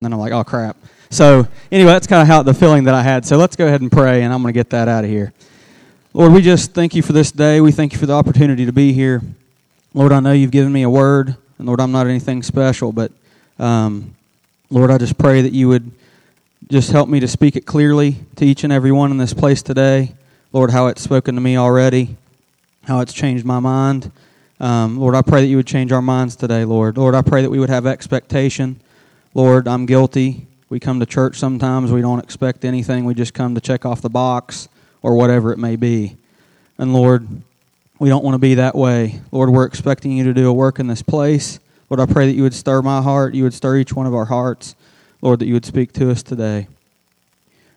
then I'm like, oh crap. So anyway, that's kind of how the feeling that I had. So let's go ahead and pray, and I'm going to get that out of here. Lord, we just thank you for this day. We thank you for the opportunity to be here. Lord, I know you've given me a word, and Lord, I'm not anything special, but um, Lord, I just pray that you would just help me to speak it clearly to each and every one in this place today. Lord, how it's spoken to me already, how it's changed my mind. Um, Lord, I pray that you would change our minds today, Lord. Lord, I pray that we would have expectation. Lord, I'm guilty. We come to church sometimes, we don't expect anything. We just come to check off the box or whatever it may be. And Lord, we don't want to be that way. Lord, we're expecting you to do a work in this place. Lord, I pray that you would stir my heart, you would stir each one of our hearts. Lord, that you would speak to us today.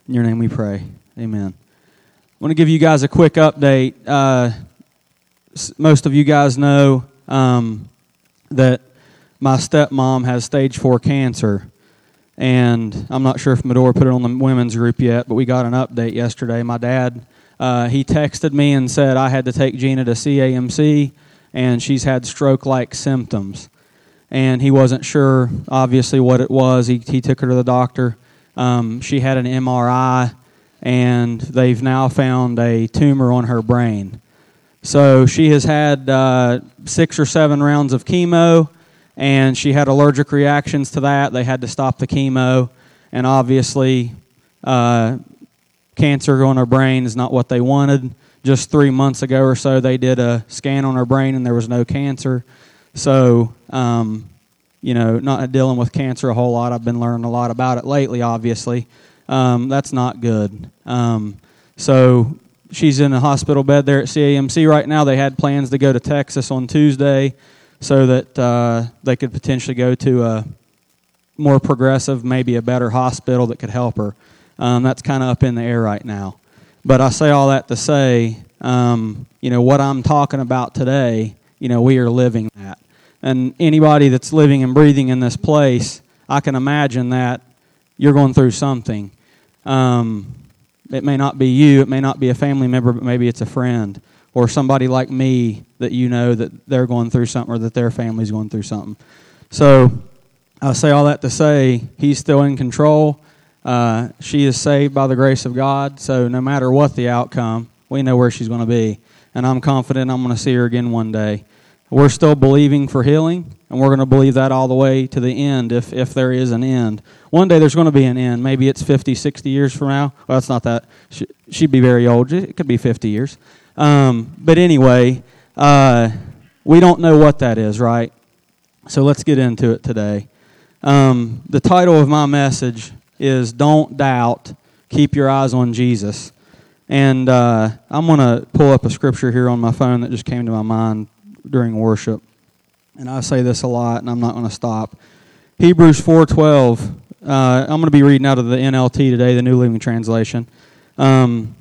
In your name we pray. Amen. I want to give you guys a quick update. Uh, most of you guys know um, that my stepmom has stage four cancer. And I'm not sure if Medora put it on the women's group yet, but we got an update yesterday. My dad, uh, he texted me and said I had to take Gina to CAMC, and she's had stroke like symptoms. And he wasn't sure, obviously, what it was. He, he took her to the doctor. Um, she had an MRI, and they've now found a tumor on her brain. So she has had uh, six or seven rounds of chemo and she had allergic reactions to that. They had to stop the chemo, and obviously, uh, cancer on her brain is not what they wanted. Just three months ago or so, they did a scan on her brain, and there was no cancer. So, um, you know, not dealing with cancer a whole lot. I've been learning a lot about it lately, obviously. Um, that's not good. Um, so, she's in a hospital bed there at CAMC right now. They had plans to go to Texas on Tuesday so that uh, they could potentially go to a more progressive, maybe a better hospital that could help her. Um, that's kind of up in the air right now. But I say all that to say, um, you know, what I'm talking about today, you know, we are living that. And anybody that's living and breathing in this place, I can imagine that you're going through something. Um, it may not be you, it may not be a family member, but maybe it's a friend or somebody like me that you know that they're going through something or that their family's going through something. So I say all that to say he's still in control. Uh, she is saved by the grace of God. So no matter what the outcome, we know where she's going to be. And I'm confident I'm going to see her again one day. We're still believing for healing, and we're going to believe that all the way to the end if, if there is an end. One day there's going to be an end. Maybe it's 50, 60 years from now. Well, that's not that. She, she'd be very old. It could be 50 years. Um, but anyway, uh, we don't know what that is, right? So let's get into it today. Um, the title of my message is Don't Doubt, Keep Your Eyes on Jesus. And uh, I'm going to pull up a scripture here on my phone that just came to my mind during worship. And I say this a lot, and I'm not going to stop. Hebrews 4.12. Uh, I'm going to be reading out of the NLT today, the New Living Translation. Um,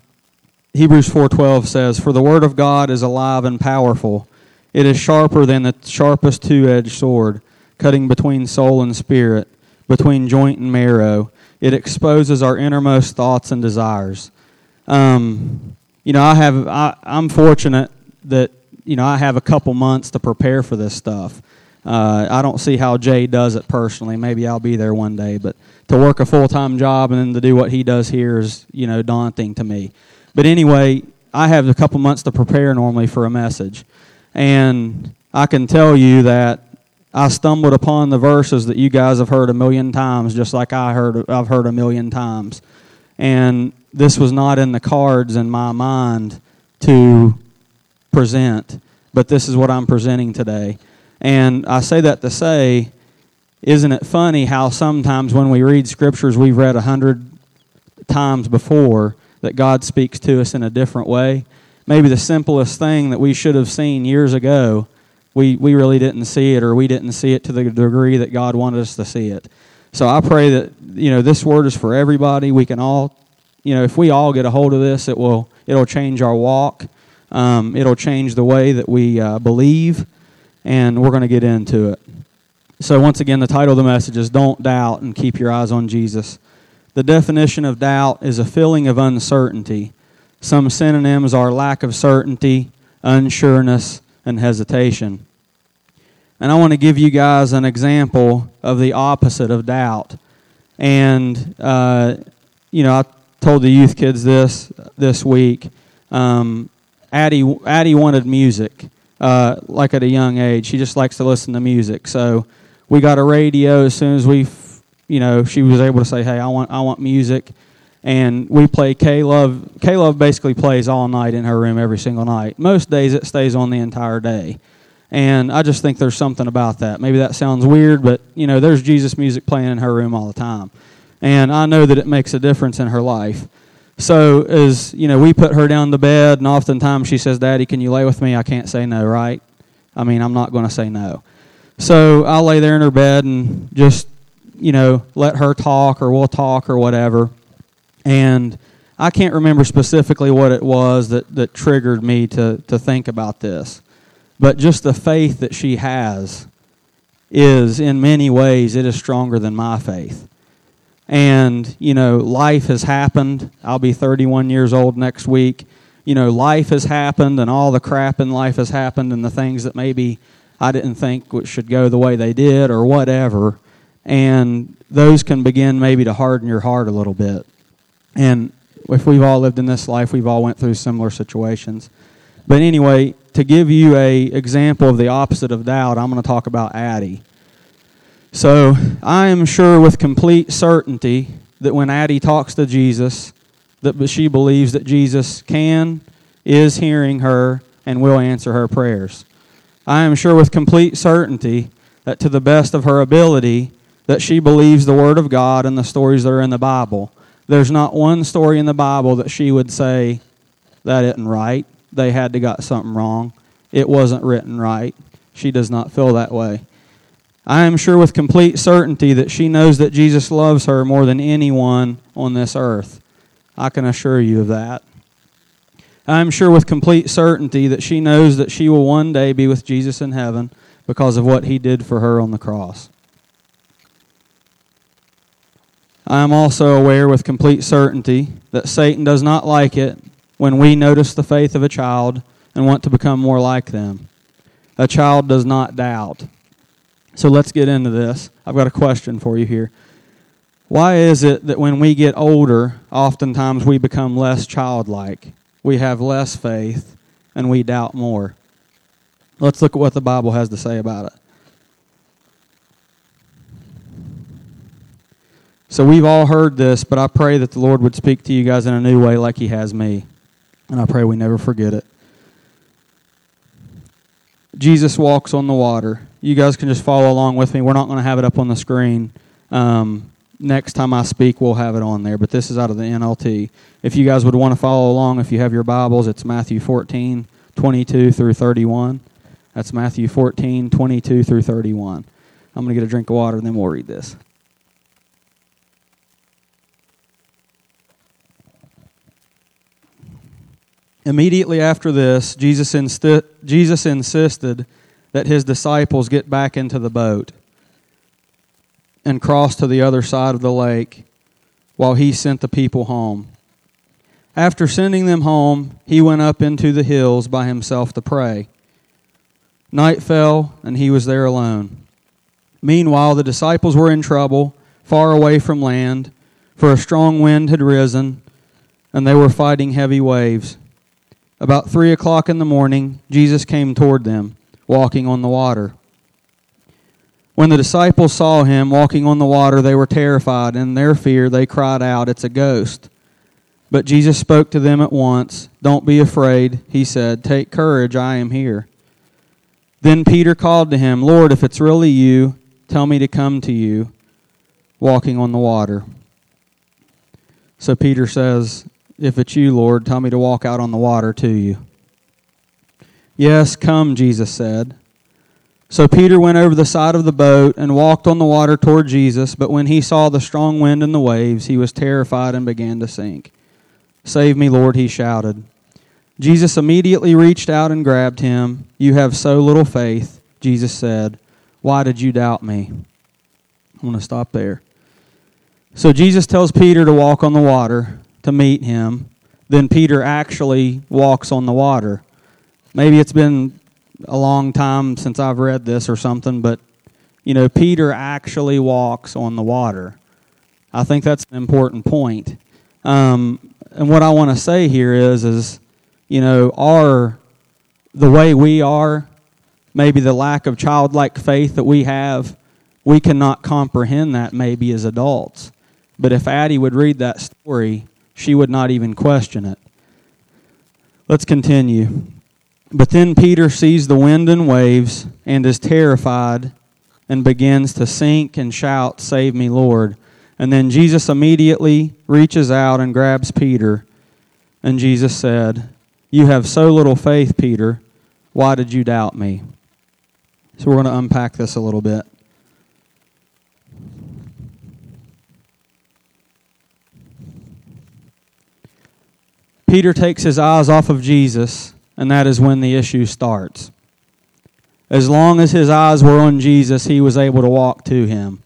Hebrews 4:12 says, "For the word of God is alive and powerful. It is sharper than the sharpest two-edged sword, cutting between soul and spirit, between joint and marrow. It exposes our innermost thoughts and desires." Um, you know, I have I, I'm fortunate that you know I have a couple months to prepare for this stuff. Uh, I don't see how Jay does it personally. Maybe I'll be there one day, but to work a full time job and then to do what he does here is you know daunting to me. But anyway, I have a couple months to prepare normally for a message. And I can tell you that I stumbled upon the verses that you guys have heard a million times, just like I heard I've heard a million times. And this was not in the cards in my mind to present, but this is what I'm presenting today. And I say that to say, isn't it funny how sometimes when we read scriptures we've read a hundred times before, that God speaks to us in a different way. Maybe the simplest thing that we should have seen years ago, we, we really didn't see it, or we didn't see it to the degree that God wanted us to see it. So I pray that you know this word is for everybody. We can all, you know, if we all get a hold of this, it will it'll change our walk. Um, it'll change the way that we uh, believe, and we're going to get into it. So once again, the title of the message is "Don't Doubt and Keep Your Eyes on Jesus." The definition of doubt is a feeling of uncertainty. Some synonyms are lack of certainty, unsureness, and hesitation. And I want to give you guys an example of the opposite of doubt. And, uh, you know, I told the youth kids this this week. Um, Addie, Addie wanted music, uh, like at a young age. She just likes to listen to music. So we got a radio as soon as we, you know, she was able to say, "Hey, I want, I want music." and we play K Love. K Love basically plays all night in her room every single night. Most days it stays on the entire day. And I just think there's something about that. Maybe that sounds weird, but you know, there's Jesus music playing in her room all the time. And I know that it makes a difference in her life. So as you know, we put her down to bed and oftentimes she says, Daddy, can you lay with me? I can't say no, right? I mean, I'm not going to say no. So I'll lay there in her bed and just, you know, let her talk or we'll talk or whatever and I can't remember specifically what it was that, that triggered me to, to think about this. But just the faith that she has is, in many ways, it is stronger than my faith. And, you know, life has happened. I'll be 31 years old next week. You know, life has happened, and all the crap in life has happened, and the things that maybe I didn't think should go the way they did, or whatever. And those can begin maybe to harden your heart a little bit. And if we've all lived in this life, we've all went through similar situations. But anyway, to give you a example of the opposite of doubt, I'm going to talk about Addie. So I am sure with complete certainty that when Addie talks to Jesus, that she believes that Jesus can, is hearing her, and will answer her prayers. I am sure with complete certainty that to the best of her ability, that she believes the Word of God and the stories that are in the Bible there's not one story in the Bible that she would say, that isn't right. They had to got something wrong. It wasn't written right. She does not feel that way. I am sure with complete certainty that she knows that Jesus loves her more than anyone on this earth. I can assure you of that. I am sure with complete certainty that she knows that she will one day be with Jesus in heaven because of what he did for her on the cross. I am also aware with complete certainty that Satan does not like it when we notice the faith of a child and want to become more like them. A child does not doubt. So let's get into this. I've got a question for you here. Why is it that when we get older, oftentimes we become less childlike? We have less faith and we doubt more. Let's look at what the Bible has to say about it. So we've all heard this, but I pray that the Lord would speak to you guys in a new way like He has me. And I pray we never forget it. Jesus walks on the water. You guys can just follow along with me. We're not going to have it up on the screen. Um, next time I speak, we'll have it on there. But this is out of the NLT. If you guys would want to follow along, if you have your Bibles, it's Matthew 14, 22 through 31. That's Matthew 14, 22 through 31. I'm going to get a drink of water and then we'll read this. Immediately after this, Jesus, insti- Jesus insisted that his disciples get back into the boat and cross to the other side of the lake while he sent the people home. After sending them home, he went up into the hills by himself to pray. Night fell, and he was there alone. Meanwhile, the disciples were in trouble, far away from land, for a strong wind had risen, and they were fighting heavy waves. About three o'clock in the morning, Jesus came toward them, walking on the water. When the disciples saw him walking on the water, they were terrified. In their fear, they cried out, It's a ghost. But Jesus spoke to them at once. Don't be afraid, he said. Take courage, I am here. Then Peter called to him, Lord, if it's really you, tell me to come to you, walking on the water. So Peter says, if it's you, Lord, tell me to walk out on the water to you. Yes, come, Jesus said. So Peter went over the side of the boat and walked on the water toward Jesus, but when he saw the strong wind and the waves, he was terrified and began to sink. Save me, Lord, he shouted. Jesus immediately reached out and grabbed him. You have so little faith, Jesus said. Why did you doubt me? I'm going to stop there. So Jesus tells Peter to walk on the water to meet him, then Peter actually walks on the water. Maybe it's been a long time since I've read this or something, but you know, Peter actually walks on the water. I think that's an important point. Um, and what I want to say here is, is you know, our the way we are, maybe the lack of childlike faith that we have, we cannot comprehend that maybe as adults. But if Addie would read that story, she would not even question it. Let's continue. But then Peter sees the wind and waves and is terrified and begins to sink and shout, Save me, Lord. And then Jesus immediately reaches out and grabs Peter. And Jesus said, You have so little faith, Peter. Why did you doubt me? So we're going to unpack this a little bit. Peter takes his eyes off of Jesus, and that is when the issue starts. As long as his eyes were on Jesus, he was able to walk to him.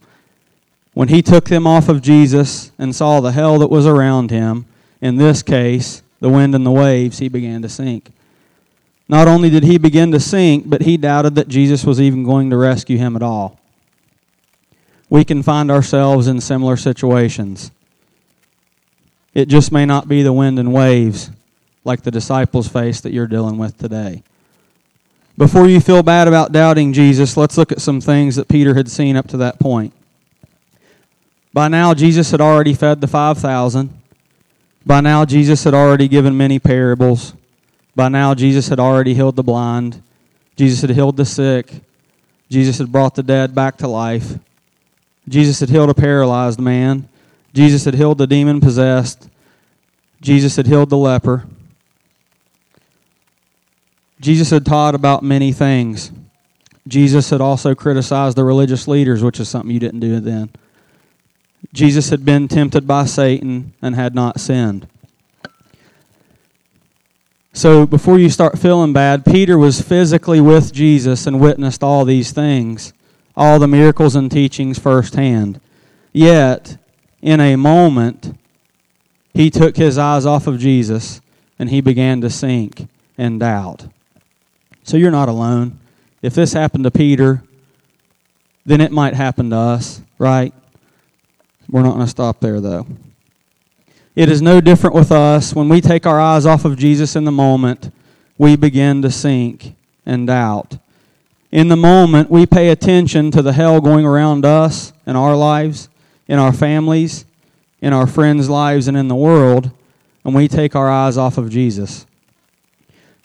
When he took them off of Jesus and saw the hell that was around him, in this case, the wind and the waves, he began to sink. Not only did he begin to sink, but he doubted that Jesus was even going to rescue him at all. We can find ourselves in similar situations. It just may not be the wind and waves like the disciples face that you're dealing with today. Before you feel bad about doubting Jesus, let's look at some things that Peter had seen up to that point. By now, Jesus had already fed the 5,000. By now, Jesus had already given many parables. By now, Jesus had already healed the blind. Jesus had healed the sick. Jesus had brought the dead back to life. Jesus had healed a paralyzed man. Jesus had healed the demon possessed. Jesus had healed the leper. Jesus had taught about many things. Jesus had also criticized the religious leaders, which is something you didn't do then. Jesus had been tempted by Satan and had not sinned. So before you start feeling bad, Peter was physically with Jesus and witnessed all these things, all the miracles and teachings firsthand. Yet, in a moment, he took his eyes off of Jesus and he began to sink and doubt. So you're not alone. If this happened to Peter, then it might happen to us, right? We're not going to stop there, though. It is no different with us. When we take our eyes off of Jesus in the moment, we begin to sink and doubt. In the moment, we pay attention to the hell going around us in our lives, in our families, in our friends' lives, and in the world, and we take our eyes off of Jesus.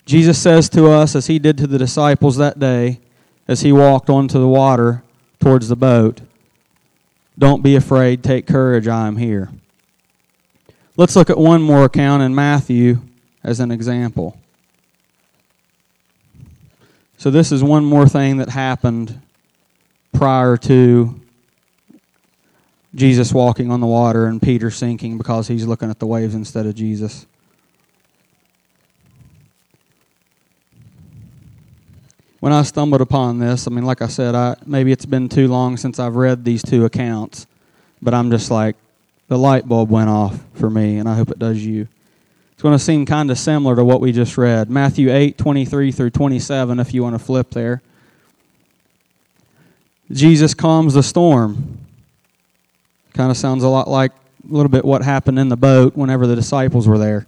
Jesus says to us, as he did to the disciples that day, as he walked onto the water towards the boat, Don't be afraid, take courage, I am here. Let's look at one more account in Matthew as an example. So, this is one more thing that happened prior to Jesus walking on the water and Peter sinking because he's looking at the waves instead of Jesus. when I stumbled upon this, I mean, like I said, I maybe it's been too long since I've read these two accounts, but I'm just like, the light bulb went off for me, and I hope it does you. It's going to seem kind of similar to what we just read. Matthew 8, 23 through 27, if you want to flip there. Jesus calms the storm. Kind of sounds a lot like a little bit what happened in the boat whenever the disciples were there.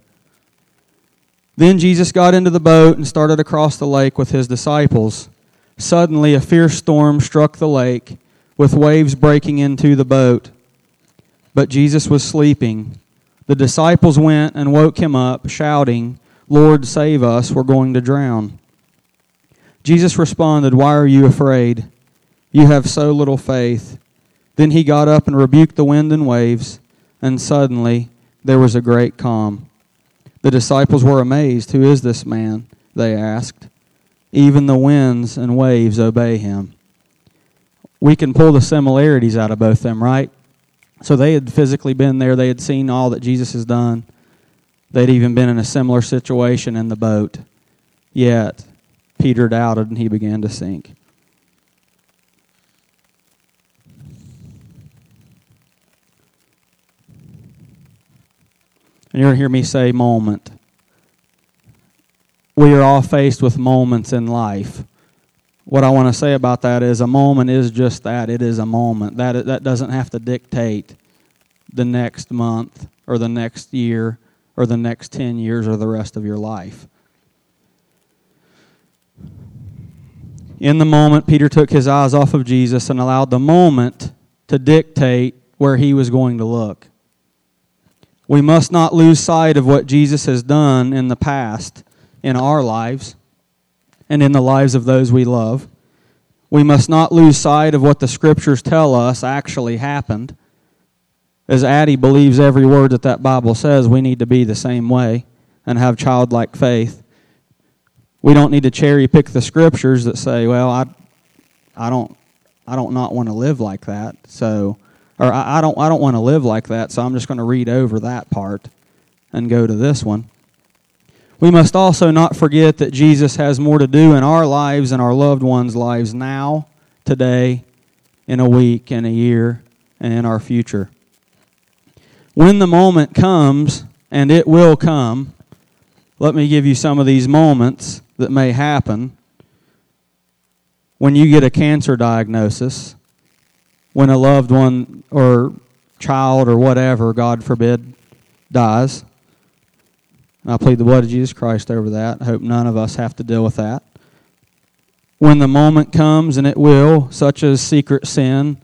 Then Jesus got into the boat and started across the lake with his disciples. Suddenly, a fierce storm struck the lake, with waves breaking into the boat. But Jesus was sleeping. The disciples went and woke him up, shouting, Lord, save us, we're going to drown. Jesus responded, Why are you afraid? You have so little faith. Then he got up and rebuked the wind and waves, and suddenly there was a great calm. The disciples were amazed. Who is this man? They asked. Even the winds and waves obey him. We can pull the similarities out of both them, right? So they had physically been there, they had seen all that Jesus has done. They'd even been in a similar situation in the boat. Yet, Peter doubted and he began to sink. And to hear me say moment. We are all faced with moments in life. What I want to say about that is a moment is just that. It is a moment. That, that doesn't have to dictate the next month or the next year or the next 10 years or the rest of your life. In the moment, Peter took his eyes off of Jesus and allowed the moment to dictate where he was going to look. We must not lose sight of what Jesus has done in the past in our lives and in the lives of those we love. We must not lose sight of what the scriptures tell us actually happened. As Addie believes every word that that Bible says, we need to be the same way and have childlike faith. We don't need to cherry pick the scriptures that say, well, I, I don't, I don't not want to live like that. So or I, I don't I don't want to live like that, so I'm just going to read over that part and go to this one. We must also not forget that Jesus has more to do in our lives and our loved ones' lives now, today, in a week, in a year, and in our future. When the moment comes, and it will come, let me give you some of these moments that may happen. When you get a cancer diagnosis, when a loved one or child or whatever, God forbid, dies. I plead the blood of Jesus Christ over that. I hope none of us have to deal with that. When the moment comes, and it will, such as secret sin,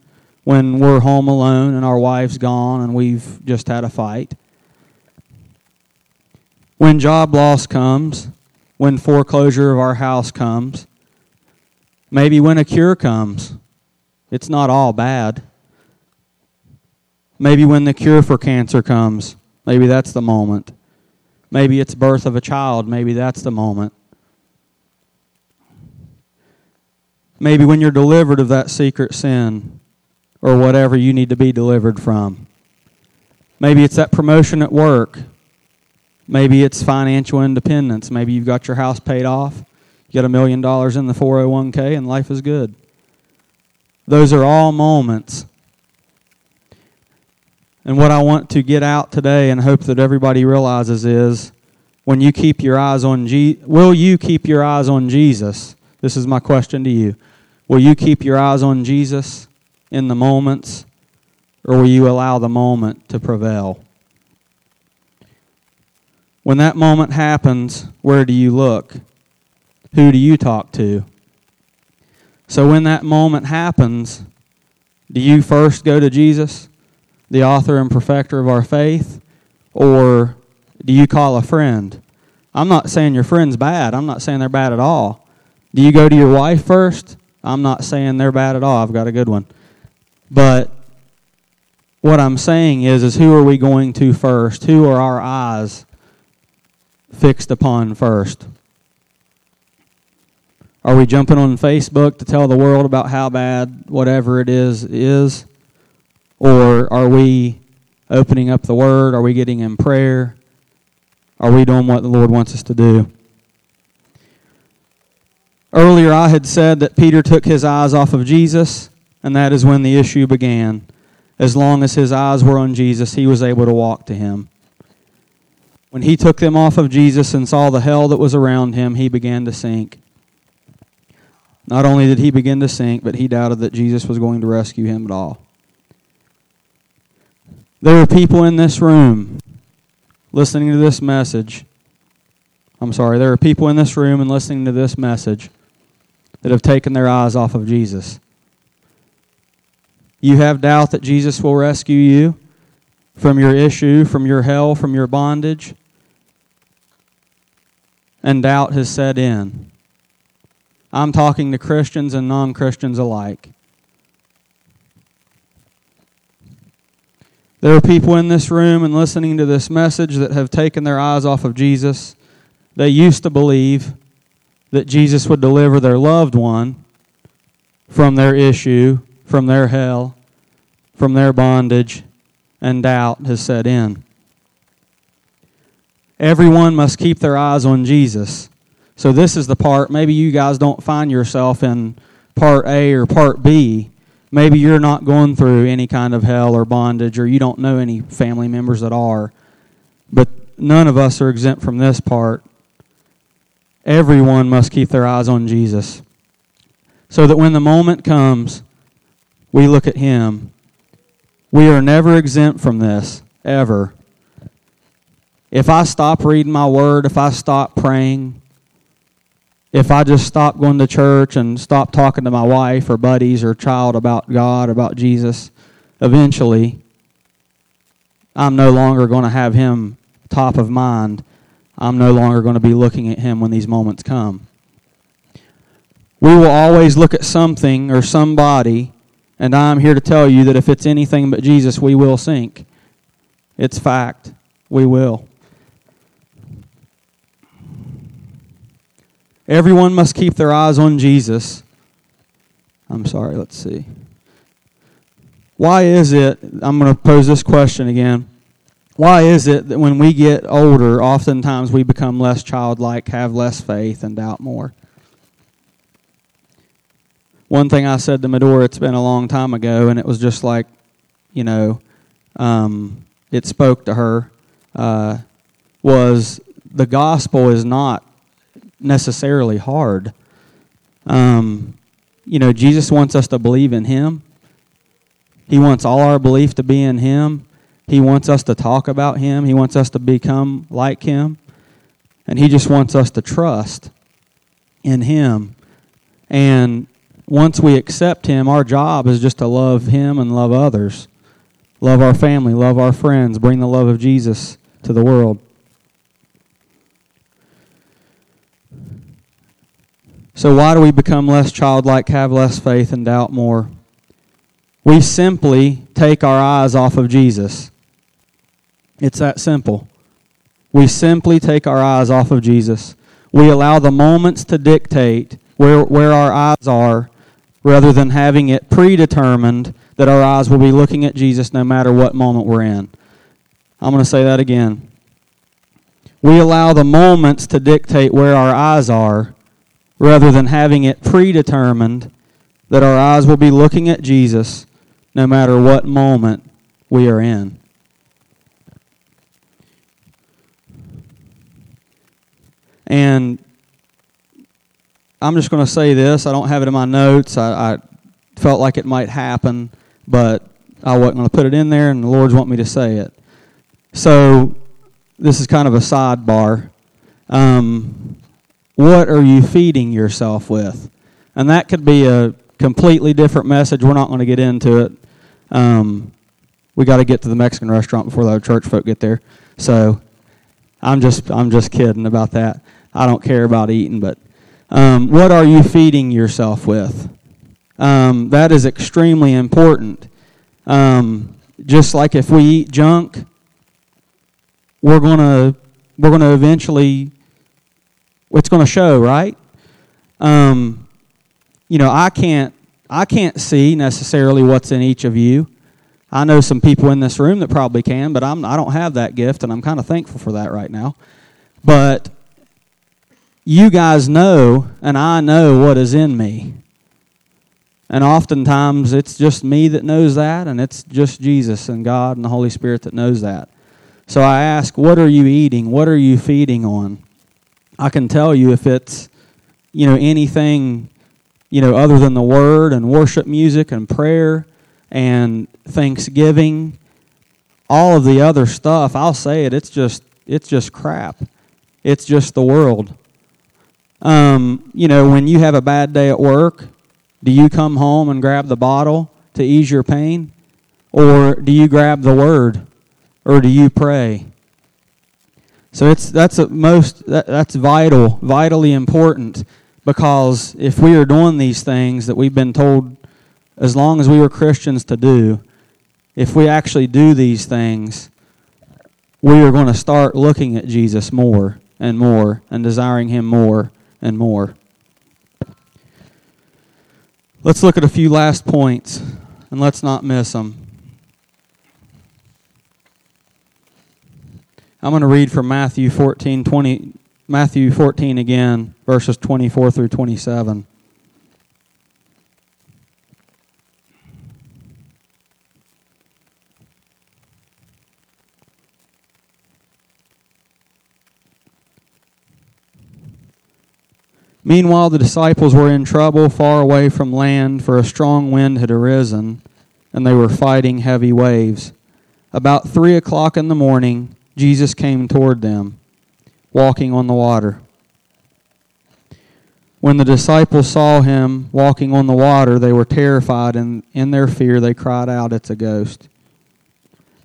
when we're home alone and our wife's gone and we've just had a fight. When job loss comes, when foreclosure of our house comes, maybe when a cure comes it's not all bad. Maybe when the cure for cancer comes, maybe that's the moment. Maybe it's birth of a child, maybe that's the moment. Maybe when you're delivered of that secret sin or whatever you need to be delivered from. Maybe it's that promotion at work. Maybe it's financial independence. Maybe you've got your house paid off. You got a million dollars in the 401k and life is good. Those are all moments. And what I want to get out today and hope that everybody realizes is when you keep your eyes on Je- will you keep your eyes on Jesus? This is my question to you. Will you keep your eyes on Jesus in the moments or will you allow the moment to prevail? When that moment happens, where do you look? Who do you talk to? So when that moment happens, do you first go to Jesus, the author and perfecter of our faith, or do you call a friend? I'm not saying your friend's bad. I'm not saying they're bad at all. Do you go to your wife first? I'm not saying they're bad at all. I've got a good one. But what I'm saying is is who are we going to first? Who are our eyes fixed upon first? Are we jumping on Facebook to tell the world about how bad whatever it is is? Or are we opening up the Word? Are we getting in prayer? Are we doing what the Lord wants us to do? Earlier, I had said that Peter took his eyes off of Jesus, and that is when the issue began. As long as his eyes were on Jesus, he was able to walk to him. When he took them off of Jesus and saw the hell that was around him, he began to sink. Not only did he begin to sink, but he doubted that Jesus was going to rescue him at all. There are people in this room listening to this message. I'm sorry, there are people in this room and listening to this message that have taken their eyes off of Jesus. You have doubt that Jesus will rescue you from your issue, from your hell, from your bondage, and doubt has set in. I'm talking to Christians and non Christians alike. There are people in this room and listening to this message that have taken their eyes off of Jesus. They used to believe that Jesus would deliver their loved one from their issue, from their hell, from their bondage, and doubt has set in. Everyone must keep their eyes on Jesus. So this is the part, maybe you guys don't find yourself in part A or part B. Maybe you're not going through any kind of hell or bondage, or you don't know any family members that are. But none of us are exempt from this part. Everyone must keep their eyes on Jesus. So that when the moment comes, we look at Him We are never exempt from this, ever. If I stop reading my word, if I stop praying, if I just stop going to church and stop talking to my wife or buddies or child about God, about Jesus, eventually I'm no longer going to have him top of mind. I'm no longer going to be looking at him when these moments come. We will always look at something or somebody, and I'm here to tell you that if it's anything but Jesus, we will sink. It's fact. We will. Everyone must keep their eyes on Jesus. I'm sorry, let's see. Why is it, I'm going to pose this question again. Why is it that when we get older, oftentimes we become less childlike, have less faith, and doubt more? One thing I said to Medora, it's been a long time ago, and it was just like, you know, um, it spoke to her, uh, was the gospel is not necessarily hard. Um, you know, Jesus wants us to believe in Him. He wants all our belief to be in Him. He wants us to talk about Him. He wants us to become like Him. And He just wants us to trust in Him. And once we accept Him, our job is just to love Him and love others. Love our family, love our friends, bring the love of Jesus to the world. So, why do we become less childlike, have less faith, and doubt more? We simply take our eyes off of Jesus. It's that simple. We simply take our eyes off of Jesus. We allow the moments to dictate where, where our eyes are rather than having it predetermined that our eyes will be looking at Jesus no matter what moment we're in. I'm going to say that again. We allow the moments to dictate where our eyes are rather than having it predetermined that our eyes will be looking at Jesus no matter what moment we are in. And I'm just going to say this. I don't have it in my notes. I, I felt like it might happen, but I wasn't going to put it in there, and the Lord's want me to say it. So this is kind of a sidebar. Um, what are you feeding yourself with? And that could be a completely different message. We're not going to get into it. Um, we got to get to the Mexican restaurant before the church folk get there. So I'm just I'm just kidding about that. I don't care about eating, but um, what are you feeding yourself with? Um, that is extremely important. Um, just like if we eat junk, we're gonna we're gonna eventually it's going to show, right? Um, you know, I can't I can't see necessarily what's in each of you. I know some people in this room that probably can, but I'm I don't have that gift, and I'm kind of thankful for that right now. But you guys know, and I know what is in me. And oftentimes it's just me that knows that, and it's just Jesus and God and the Holy Spirit that knows that. So I ask, what are you eating? What are you feeding on? I can tell you if it's, you know, anything, you know, other than the word and worship music and prayer and thanksgiving, all of the other stuff, I'll say it, it's just it's just crap. It's just the world. Um, you know, when you have a bad day at work, do you come home and grab the bottle to ease your pain? Or do you grab the word? Or do you pray? So it's that's a most that, that's vital, vitally important because if we are doing these things that we've been told as long as we were Christians to do, if we actually do these things, we are going to start looking at Jesus more and more and desiring him more and more. Let's look at a few last points and let's not miss them. I'm going to read from Matthew 14, 20, Matthew 14 again, verses 24 through 27. Meanwhile, the disciples were in trouble far away from land, for a strong wind had arisen, and they were fighting heavy waves. About three o'clock in the morning, Jesus came toward them, walking on the water. When the disciples saw him walking on the water, they were terrified, and in their fear they cried out, It's a ghost.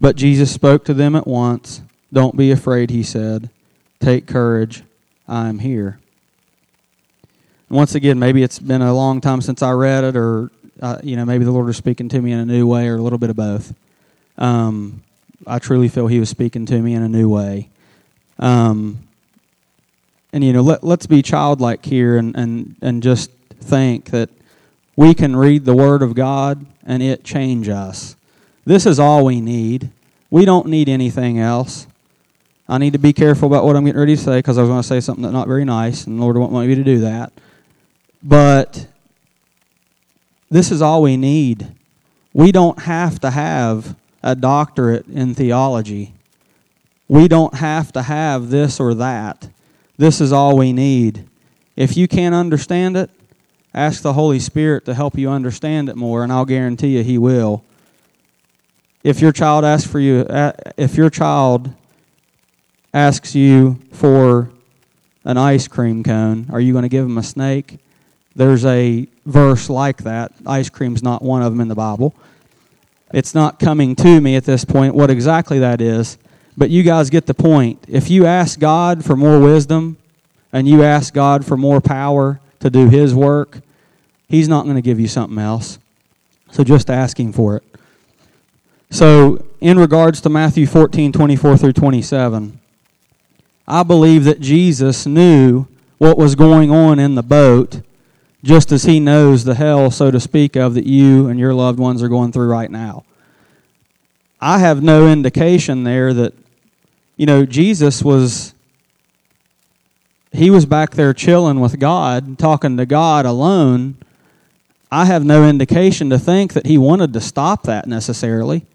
But Jesus spoke to them at once. Don't be afraid, he said. Take courage. I am here. Once again, maybe it's been a long time since I read it, or uh, you know, maybe the Lord is speaking to me in a new way, or a little bit of both. Um, I truly feel He was speaking to me in a new way. Um, and you know, let let's be childlike here, and and and just think that we can read the Word of God and it change us. This is all we need. We don't need anything else. I need to be careful about what I'm getting ready to say because I was going to say something that's not very nice, and the Lord won't want me to do that. But this is all we need. We don't have to have a doctorate in theology. We don't have to have this or that. This is all we need. If you can't understand it, ask the Holy Spirit to help you understand it more, and I'll guarantee you He will. If your child asks for you, if your child asks you for an ice cream cone, are you going to give them a snake? There's a verse like that. Ice cream's not one of them in the Bible. It's not coming to me at this point what exactly that is, but you guys get the point. If you ask God for more wisdom and you ask God for more power to do His work, He's not going to give you something else. So just ask Him for it. So, in regards to Matthew 14 24 through 27, I believe that Jesus knew what was going on in the boat just as he knows the hell, so to speak, of that you and your loved ones are going through right now. I have no indication there that, you know, Jesus was, he was back there chilling with God, talking to God alone. I have no indication to think that he wanted to stop that necessarily.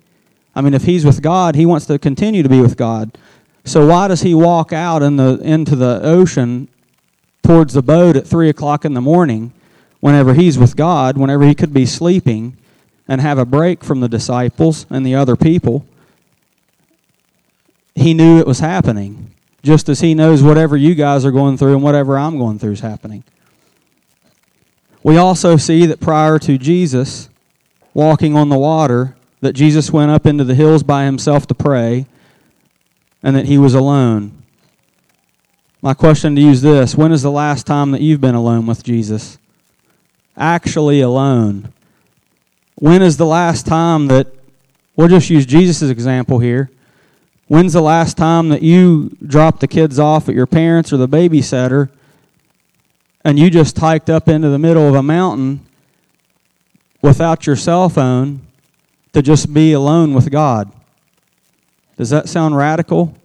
I mean, if he's with God, he wants to continue to be with God. So why does he walk out in the, into the ocean towards the boat at 3 o'clock in the morning whenever he's with God, whenever he could be sleeping and have a break from the disciples and the other people, he knew it was happening, just as he knows whatever you guys are going through and whatever I'm going through is happening. We also see that prior to Jesus walking on the water, that Jesus went up into the hills by himself to pray, and that he was alone. My question to you is this When is the last time that you've been alone with Jesus? Actually alone. When is the last time that, we'll just use Jesus' example here. When's the last time that you dropped the kids off at your parents or the babysitter and you just hiked up into the middle of a mountain without your cell phone to just be alone with God? Does that sound radical?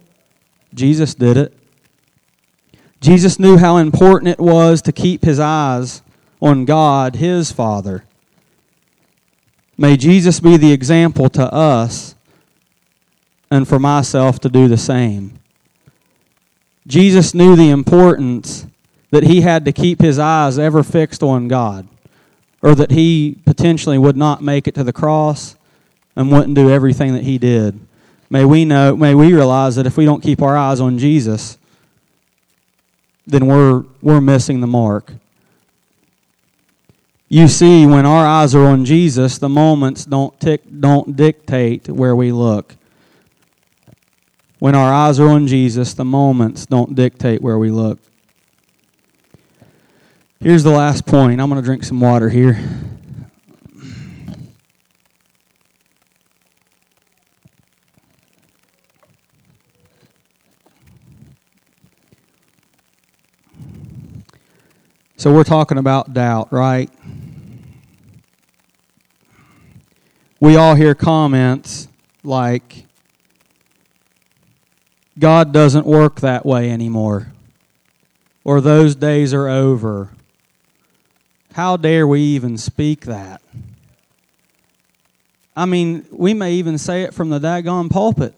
Jesus did it. Jesus knew how important it was to keep his eyes on God, his Father. May Jesus be the example to us and for myself to do the same. Jesus knew the importance that he had to keep his eyes ever fixed on God, or that he potentially would not make it to the cross and wouldn't do everything that he did. May we know, may we realize that if we don't keep our eyes on Jesus, then we're, we're missing the mark. You see, when our eyes are on Jesus, the moments don't, tick, don't dictate where we look. When our eyes are on Jesus, the moments don't dictate where we look. Here's the last point. I'm going to drink some water here. So we're talking about doubt, right? We all hear comments like, God doesn't work that way anymore, or those days are over. How dare we even speak that? I mean, we may even say it from the daggone pulpit.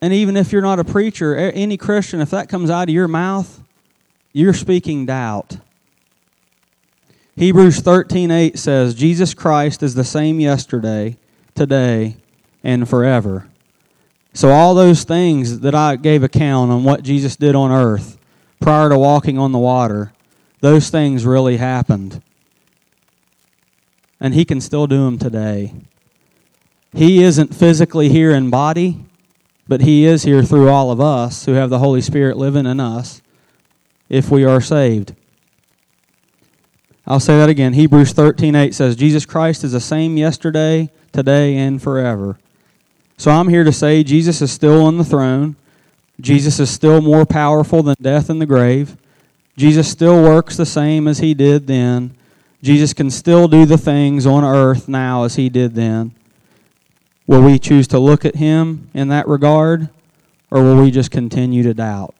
And even if you're not a preacher, any Christian, if that comes out of your mouth, you're speaking doubt. Hebrews 13:8 says Jesus Christ is the same yesterday, today, and forever. So all those things that I gave account on what Jesus did on earth prior to walking on the water, those things really happened. And he can still do them today. He isn't physically here in body, but he is here through all of us who have the Holy Spirit living in us if we are saved. I'll say that again. Hebrews 13:8 says Jesus Christ is the same yesterday, today and forever. So I'm here to say Jesus is still on the throne. Jesus is still more powerful than death and the grave. Jesus still works the same as he did then. Jesus can still do the things on earth now as he did then. Will we choose to look at him in that regard, or will we just continue to doubt?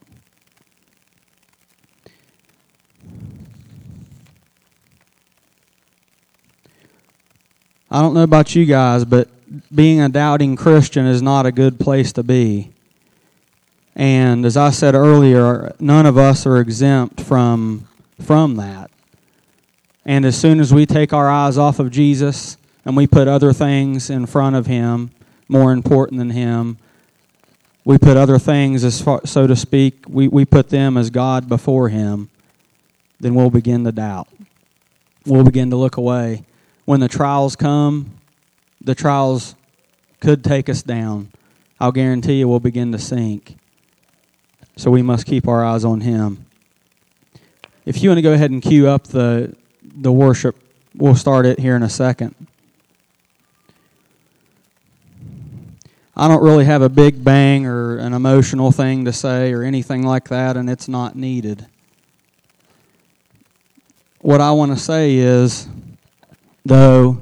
I don't know about you guys, but being a doubting Christian is not a good place to be. And as I said earlier, none of us are exempt from from that. And as soon as we take our eyes off of Jesus and we put other things in front of him, more important than him, we put other things as far, so to speak, we, we put them as God before him, then we'll begin to doubt. We'll begin to look away when the trials come, the trials could take us down. I'll guarantee you we'll begin to sink. So we must keep our eyes on Him. If you want to go ahead and cue up the, the worship, we'll start it here in a second. I don't really have a big bang or an emotional thing to say or anything like that, and it's not needed. What I want to say is though,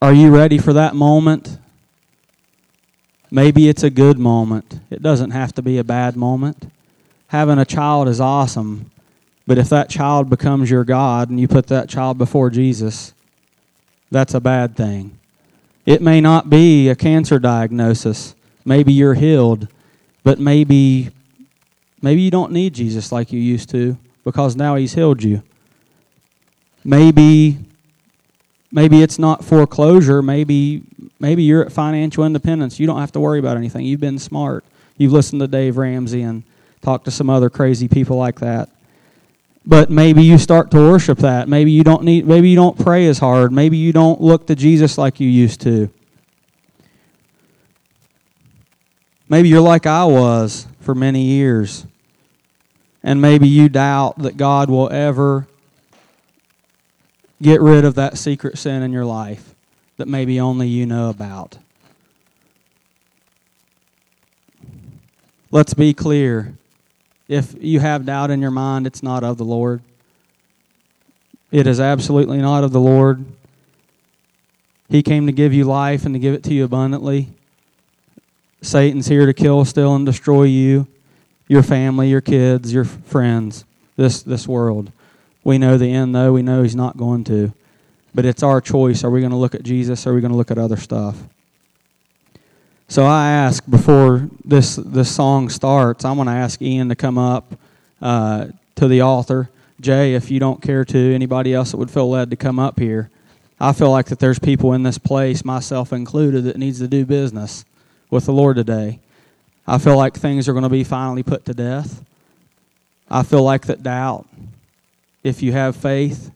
are you ready for that moment? Maybe it's a good moment. It doesn't have to be a bad moment. Having a child is awesome, but if that child becomes your God and you put that child before Jesus, that's a bad thing. It may not be a cancer diagnosis. Maybe you're healed, but maybe maybe you don't need Jesus like you used to because now he's healed you. Maybe maybe it's not foreclosure, maybe maybe you're at financial independence. You don't have to worry about anything. You've been smart. You've listened to Dave Ramsey and talked to some other crazy people like that. But maybe you start to worship that. Maybe you don't need maybe you don't pray as hard. Maybe you don't look to Jesus like you used to. Maybe you're like I was for many years. And maybe you doubt that God will ever get rid of that secret sin in your life that maybe only you know about. Let's be clear. If you have doubt in your mind, it's not of the Lord. It is absolutely not of the Lord. He came to give you life and to give it to you abundantly. Satan's here to kill, steal, and destroy you, your family, your kids, your friends, this, this world. We know the end, though. We know he's not going to. But it's our choice. Are we going to look at Jesus or are we going to look at other stuff? So I ask before this, this song starts, I'm going to ask Ian to come up uh, to the altar. Jay, if you don't care to, anybody else that would feel led to come up here. I feel like that there's people in this place, myself included, that needs to do business with the Lord today. I feel like things are going to be finally put to death. I feel like that doubt if you have faith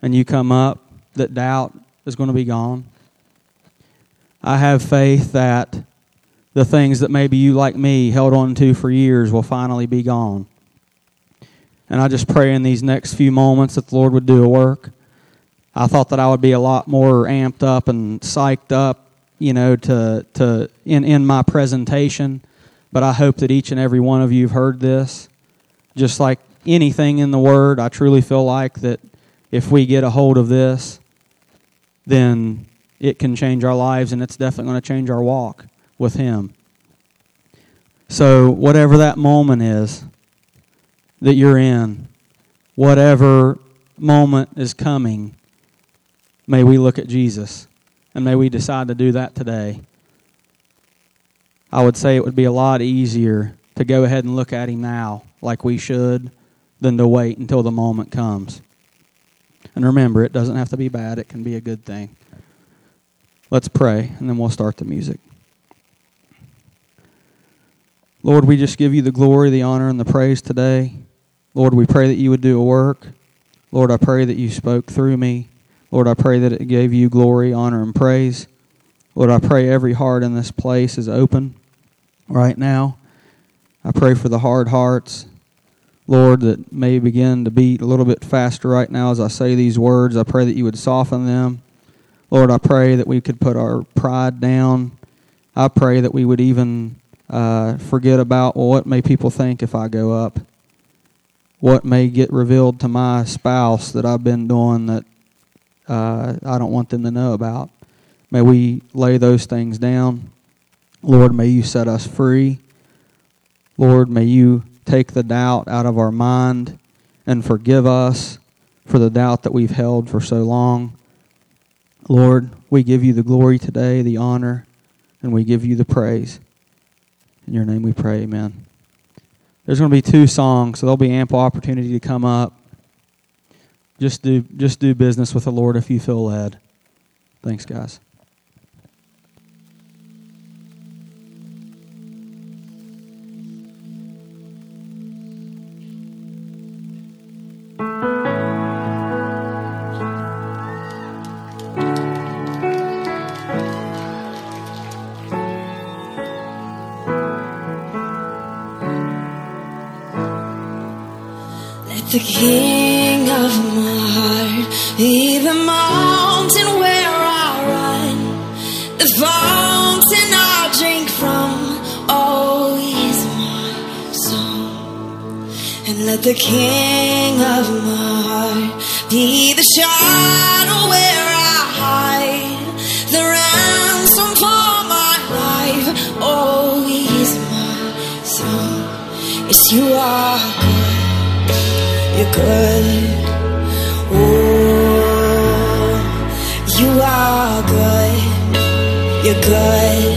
and you come up, that doubt is going to be gone. I have faith that the things that maybe you, like me, held on to for years will finally be gone. And I just pray in these next few moments that the Lord would do a work. I thought that I would be a lot more amped up and psyched up, you know, to, to in, in my presentation. But I hope that each and every one of you have heard this. Just like anything in the Word. I truly feel like that if we get a hold of this, then it can change our lives and it's definitely going to change our walk with Him. So, whatever that moment is that you're in, whatever moment is coming, may we look at Jesus and may we decide to do that today. I would say it would be a lot easier to go ahead and look at Him now like we should than to wait until the moment comes. And remember, it doesn't have to be bad, it can be a good thing. Let's pray, and then we'll start the music. Lord, we just give you the glory, the honor, and the praise today. Lord, we pray that you would do a work. Lord, I pray that you spoke through me. Lord, I pray that it gave you glory, honor, and praise. Lord, I pray every heart in this place is open right now. I pray for the hard hearts, Lord, that may begin to beat a little bit faster right now as I say these words. I pray that you would soften them. Lord, I pray that we could put our pride down. I pray that we would even uh, forget about well, what may people think if I go up. What may get revealed to my spouse that I've been doing that uh, I don't want them to know about. May we lay those things down. Lord, may you set us free. Lord, may you take the doubt out of our mind and forgive us for the doubt that we've held for so long. Lord, we give you the glory today, the honor, and we give you the praise. In your name we pray, amen. There's going to be two songs, so there'll be ample opportunity to come up. Just do just do business with the Lord if you feel led. Thanks, guys. The king of my heart be the mountain where I run, the fountain I drink from. Oh, my song, and let the king of my heart be the shadow where I hide, the ransom for my life. Oh, my song. Yes, you are you're good. Oh, you are good. You're good.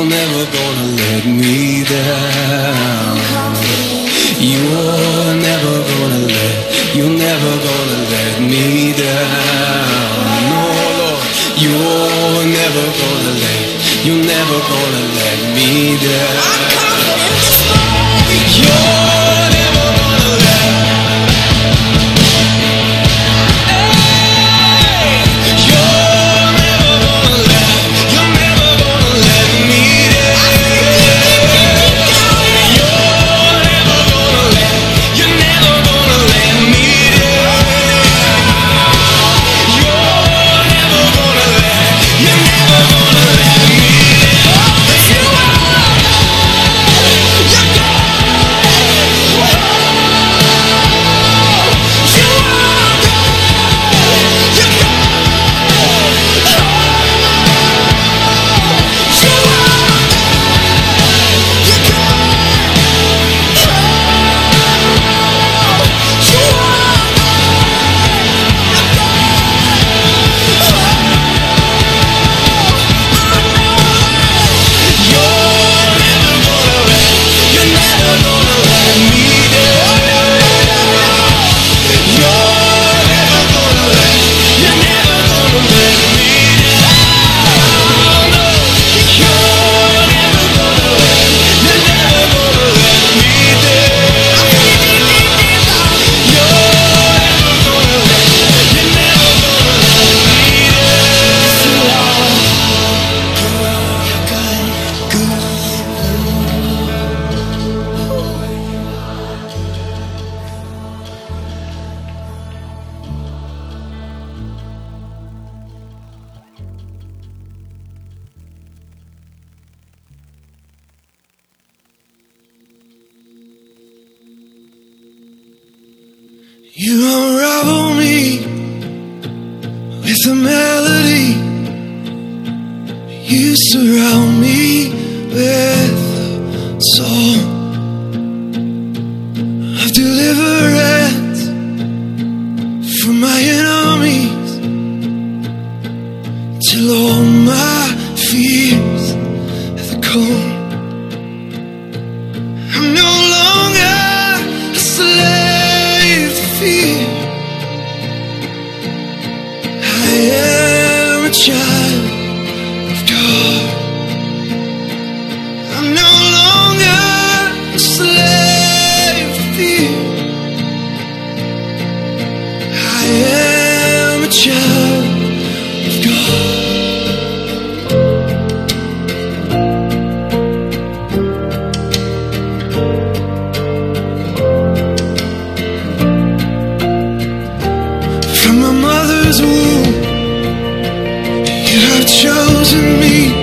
You're never gonna let me down. You're never gonna let, you're never gonna let me down. No, Lord, you're never gonna let, you're never gonna let me down. You're chosen me.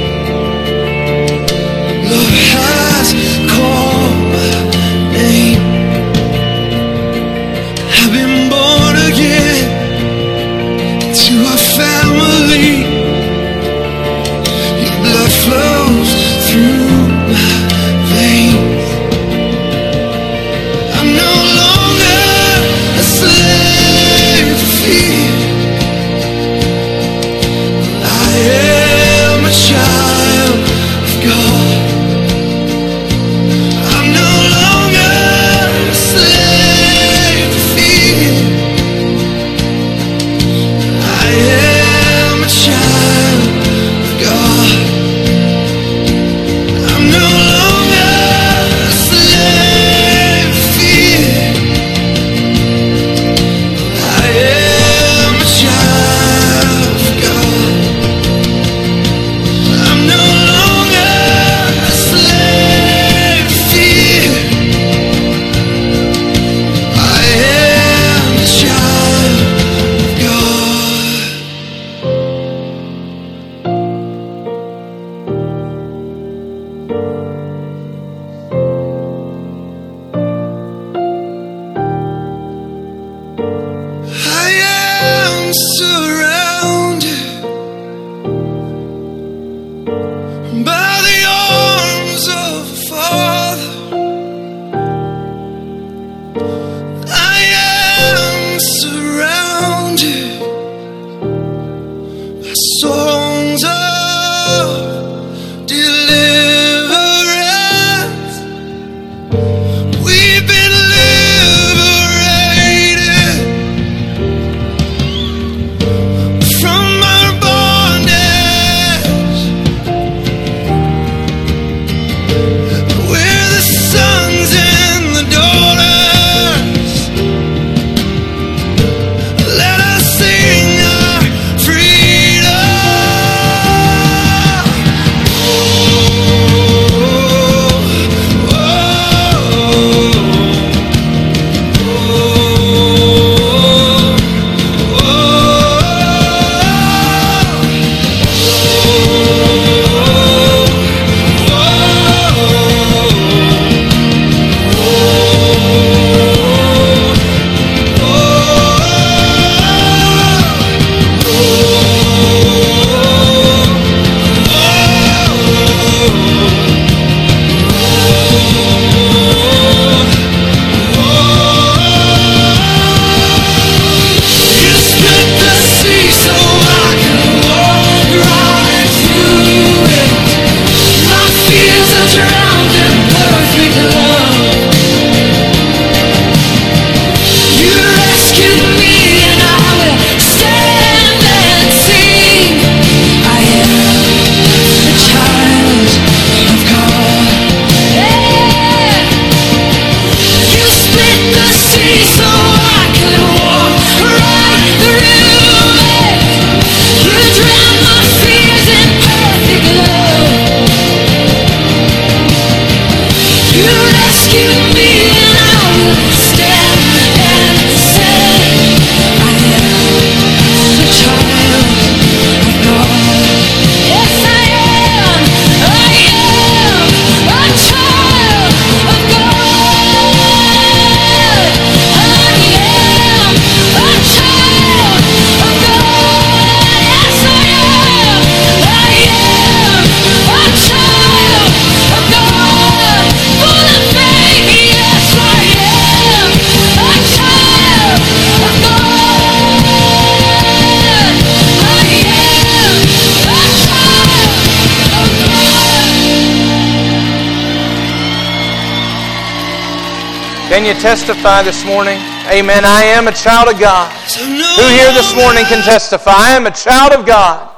Testify this morning? Amen. I am a child of God. Who here this morning can testify? I am a child of God.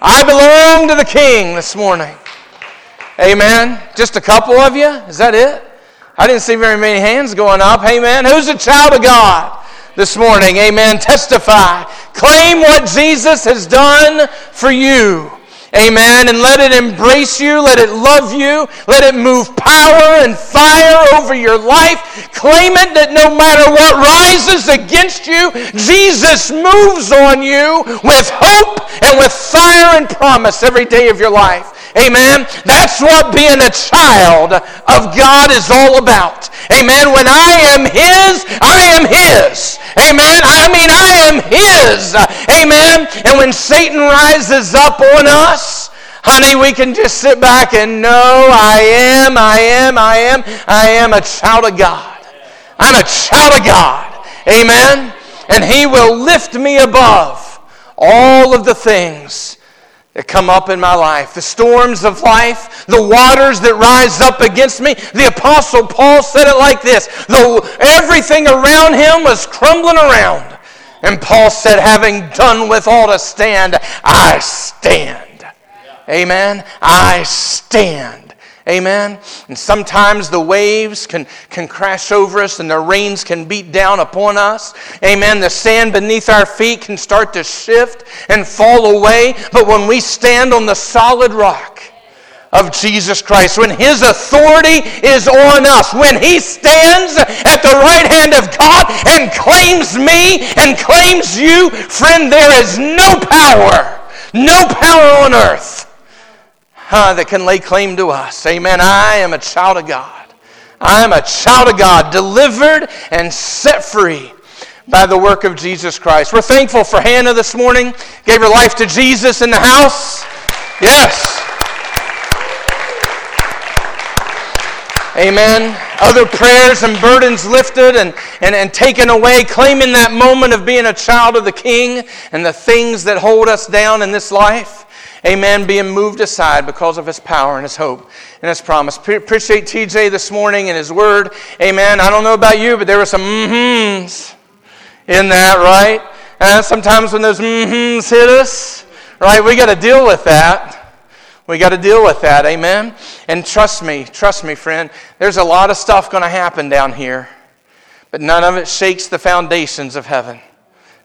I belong to the King this morning. Amen. Just a couple of you? Is that it? I didn't see very many hands going up. Amen. Who's a child of God this morning? Amen. Testify. Claim what Jesus has done for you. Amen. And let it embrace you. Let it love you. Let it move power and fire over your life. Claim it that no matter what rises against you, Jesus moves on you with hope and with fire and promise every day of your life. Amen. That's what being a child of God is all about. Amen. When I am His, I am His. Amen. I mean, I am His. Amen. And when Satan rises up on us, honey, we can just sit back and know I am, I am, I am, I am a child of God. I'm a child of God. Amen. And He will lift me above all of the things that come up in my life, the storms of life, the waters that rise up against me. The Apostle Paul said it like this the, everything around him was crumbling around. And Paul said, having done with all to stand, I stand. Amen. I stand. Amen. And sometimes the waves can, can crash over us and the rains can beat down upon us. Amen. The sand beneath our feet can start to shift and fall away. But when we stand on the solid rock, of Jesus Christ, when His authority is on us, when He stands at the right hand of God and claims me and claims you, friend, there is no power, no power on earth that can lay claim to us. Amen. I am a child of God. I am a child of God, delivered and set free by the work of Jesus Christ. We're thankful for Hannah this morning. Gave her life to Jesus in the house. Yes. Amen. Other prayers and burdens lifted and, and, and taken away, claiming that moment of being a child of the King and the things that hold us down in this life amen, being moved aside because of his power and his hope and his promise. Pre- appreciate TJ this morning and his word, amen. I don't know about you, but there were some mm-hms in that, right? And sometimes when those mm-hms hit us, right, we got to deal with that. We got to deal with that, amen? And trust me, trust me, friend, there's a lot of stuff going to happen down here, but none of it shakes the foundations of heaven.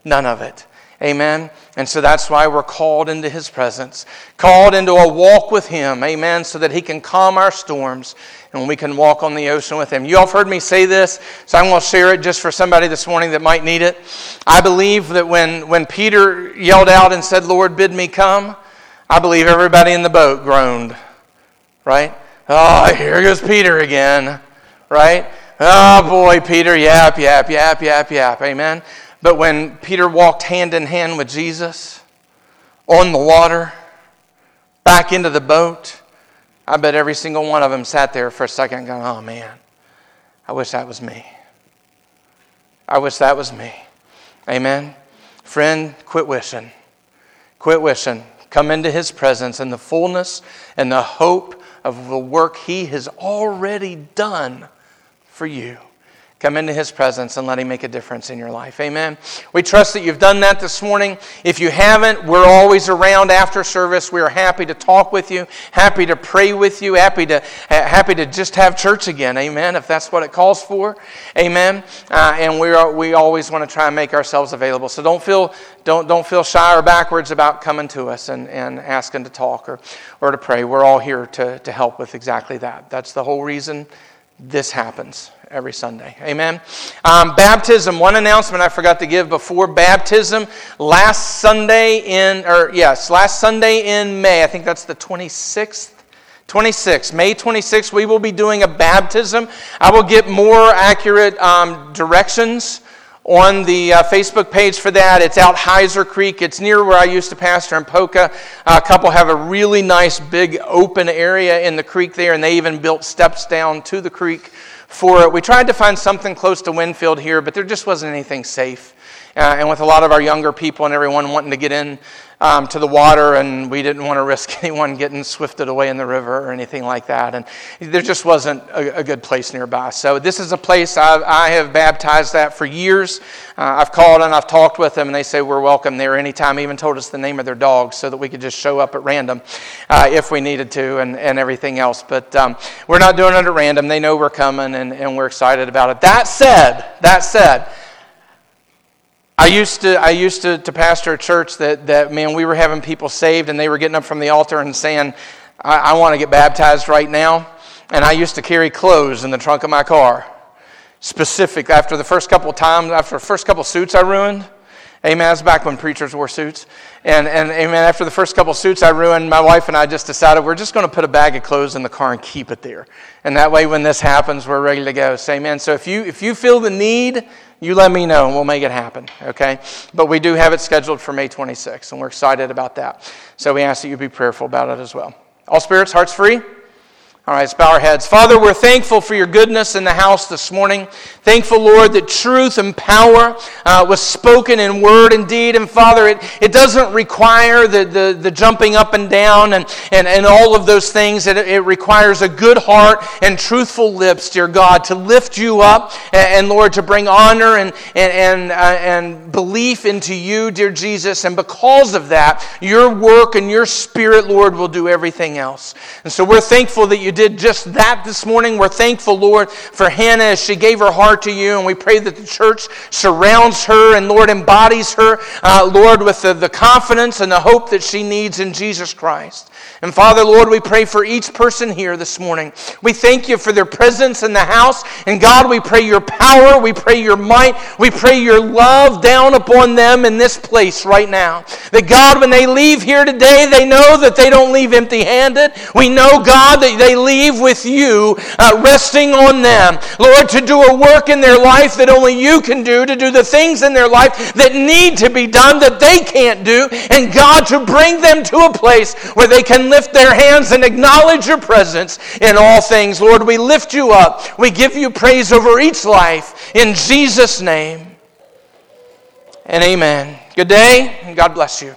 None of it. Amen. And so that's why we're called into His presence, called into a walk with Him. Amen. So that He can calm our storms and we can walk on the ocean with Him. You all have heard me say this, so I'm going to share it just for somebody this morning that might need it. I believe that when, when Peter yelled out and said, Lord, bid me come, I believe everybody in the boat groaned. Right? Oh, here goes Peter again. Right? Oh boy, Peter, yap, yap, yap, yap, yap. Amen. But when Peter walked hand in hand with Jesus on the water, back into the boat, I bet every single one of them sat there for a second going, oh man, I wish that was me. I wish that was me. Amen. Friend, quit wishing. Quit wishing. Come into his presence in the fullness and the hope of the work he has already done for you. Come into His presence and let Him make a difference in your life. Amen. We trust that you've done that this morning. If you haven't, we're always around after service. We are happy to talk with you, happy to pray with you, happy to, happy to just have church again. Amen. If that's what it calls for. Amen. Uh, and we, are, we always want to try and make ourselves available. So don't feel, don't, don't feel shy or backwards about coming to us and, and asking to talk or, or to pray. We're all here to, to help with exactly that. That's the whole reason this happens every Sunday. Amen. Um, baptism, one announcement I forgot to give before baptism. Last Sunday in, or yes, last Sunday in May, I think that's the 26th. 26, May 26th, we will be doing a baptism. I will get more accurate um, directions on the uh, Facebook page for that. It's out Heizer Creek. It's near where I used to pastor in Poca. Uh, a couple have a really nice big open area in the creek there, and they even built steps down to the creek for it. We tried to find something close to Winfield here, but there just wasn't anything safe. Uh, and with a lot of our younger people and everyone wanting to get in um, to the water, and we didn't want to risk anyone getting swifted away in the river or anything like that. And there just wasn't a, a good place nearby. So this is a place I've, I have baptized at for years. Uh, I've called and I've talked with them, and they say we're welcome there anytime. Even told us the name of their dog so that we could just show up at random uh, if we needed to, and, and everything else. But um, we're not doing it at random. They know we're coming, and, and we're excited about it. That said, that said. I used to, I used to, to pastor a church that, that, man, we were having people saved and they were getting up from the altar and saying, I, I want to get baptized right now. And I used to carry clothes in the trunk of my car. Specific, after the first couple times, after the first couple suits I ruined, Amen. That's back when preachers wore suits. And, and amen. After the first couple suits I ruined, my wife and I just decided we're just going to put a bag of clothes in the car and keep it there. And that way, when this happens, we're ready to go. Say, amen. So if you, if you feel the need, you let me know and we'll make it happen, okay? But we do have it scheduled for May 26th, and we're excited about that. So we ask that you be prayerful about it as well. All spirits, hearts free? All right, let's bow our heads. Father, we're thankful for your goodness in the house this morning. Thankful, Lord, that truth and power uh, was spoken in word and deed. And Father, it, it doesn't require the, the, the jumping up and down and, and, and all of those things. It, it requires a good heart and truthful lips, dear God, to lift you up and, and Lord, to bring honor and, and, and, uh, and belief into you, dear Jesus. And because of that, your work and your spirit, Lord, will do everything else. And so we're thankful that you did just that this morning. We're thankful, Lord, for Hannah as she gave her heart to you. And we pray that the church surrounds her and, Lord, embodies her, uh, Lord, with the, the confidence and the hope that she needs in Jesus Christ. And Father, Lord, we pray for each person here this morning. We thank you for their presence in the house. And God, we pray your power, we pray your might, we pray your love down upon them in this place right now. That God, when they leave here today, they know that they don't leave empty handed. We know, God, that they leave with you uh, resting on them. Lord, to do a work in their life that only you can do, to do the things in their life that need to be done that they can't do. And God, to bring them to a place where they can lift their hands and acknowledge your presence in all things. Lord, we lift you up. We give you praise over each life in Jesus' name. And amen. Good day, and God bless you.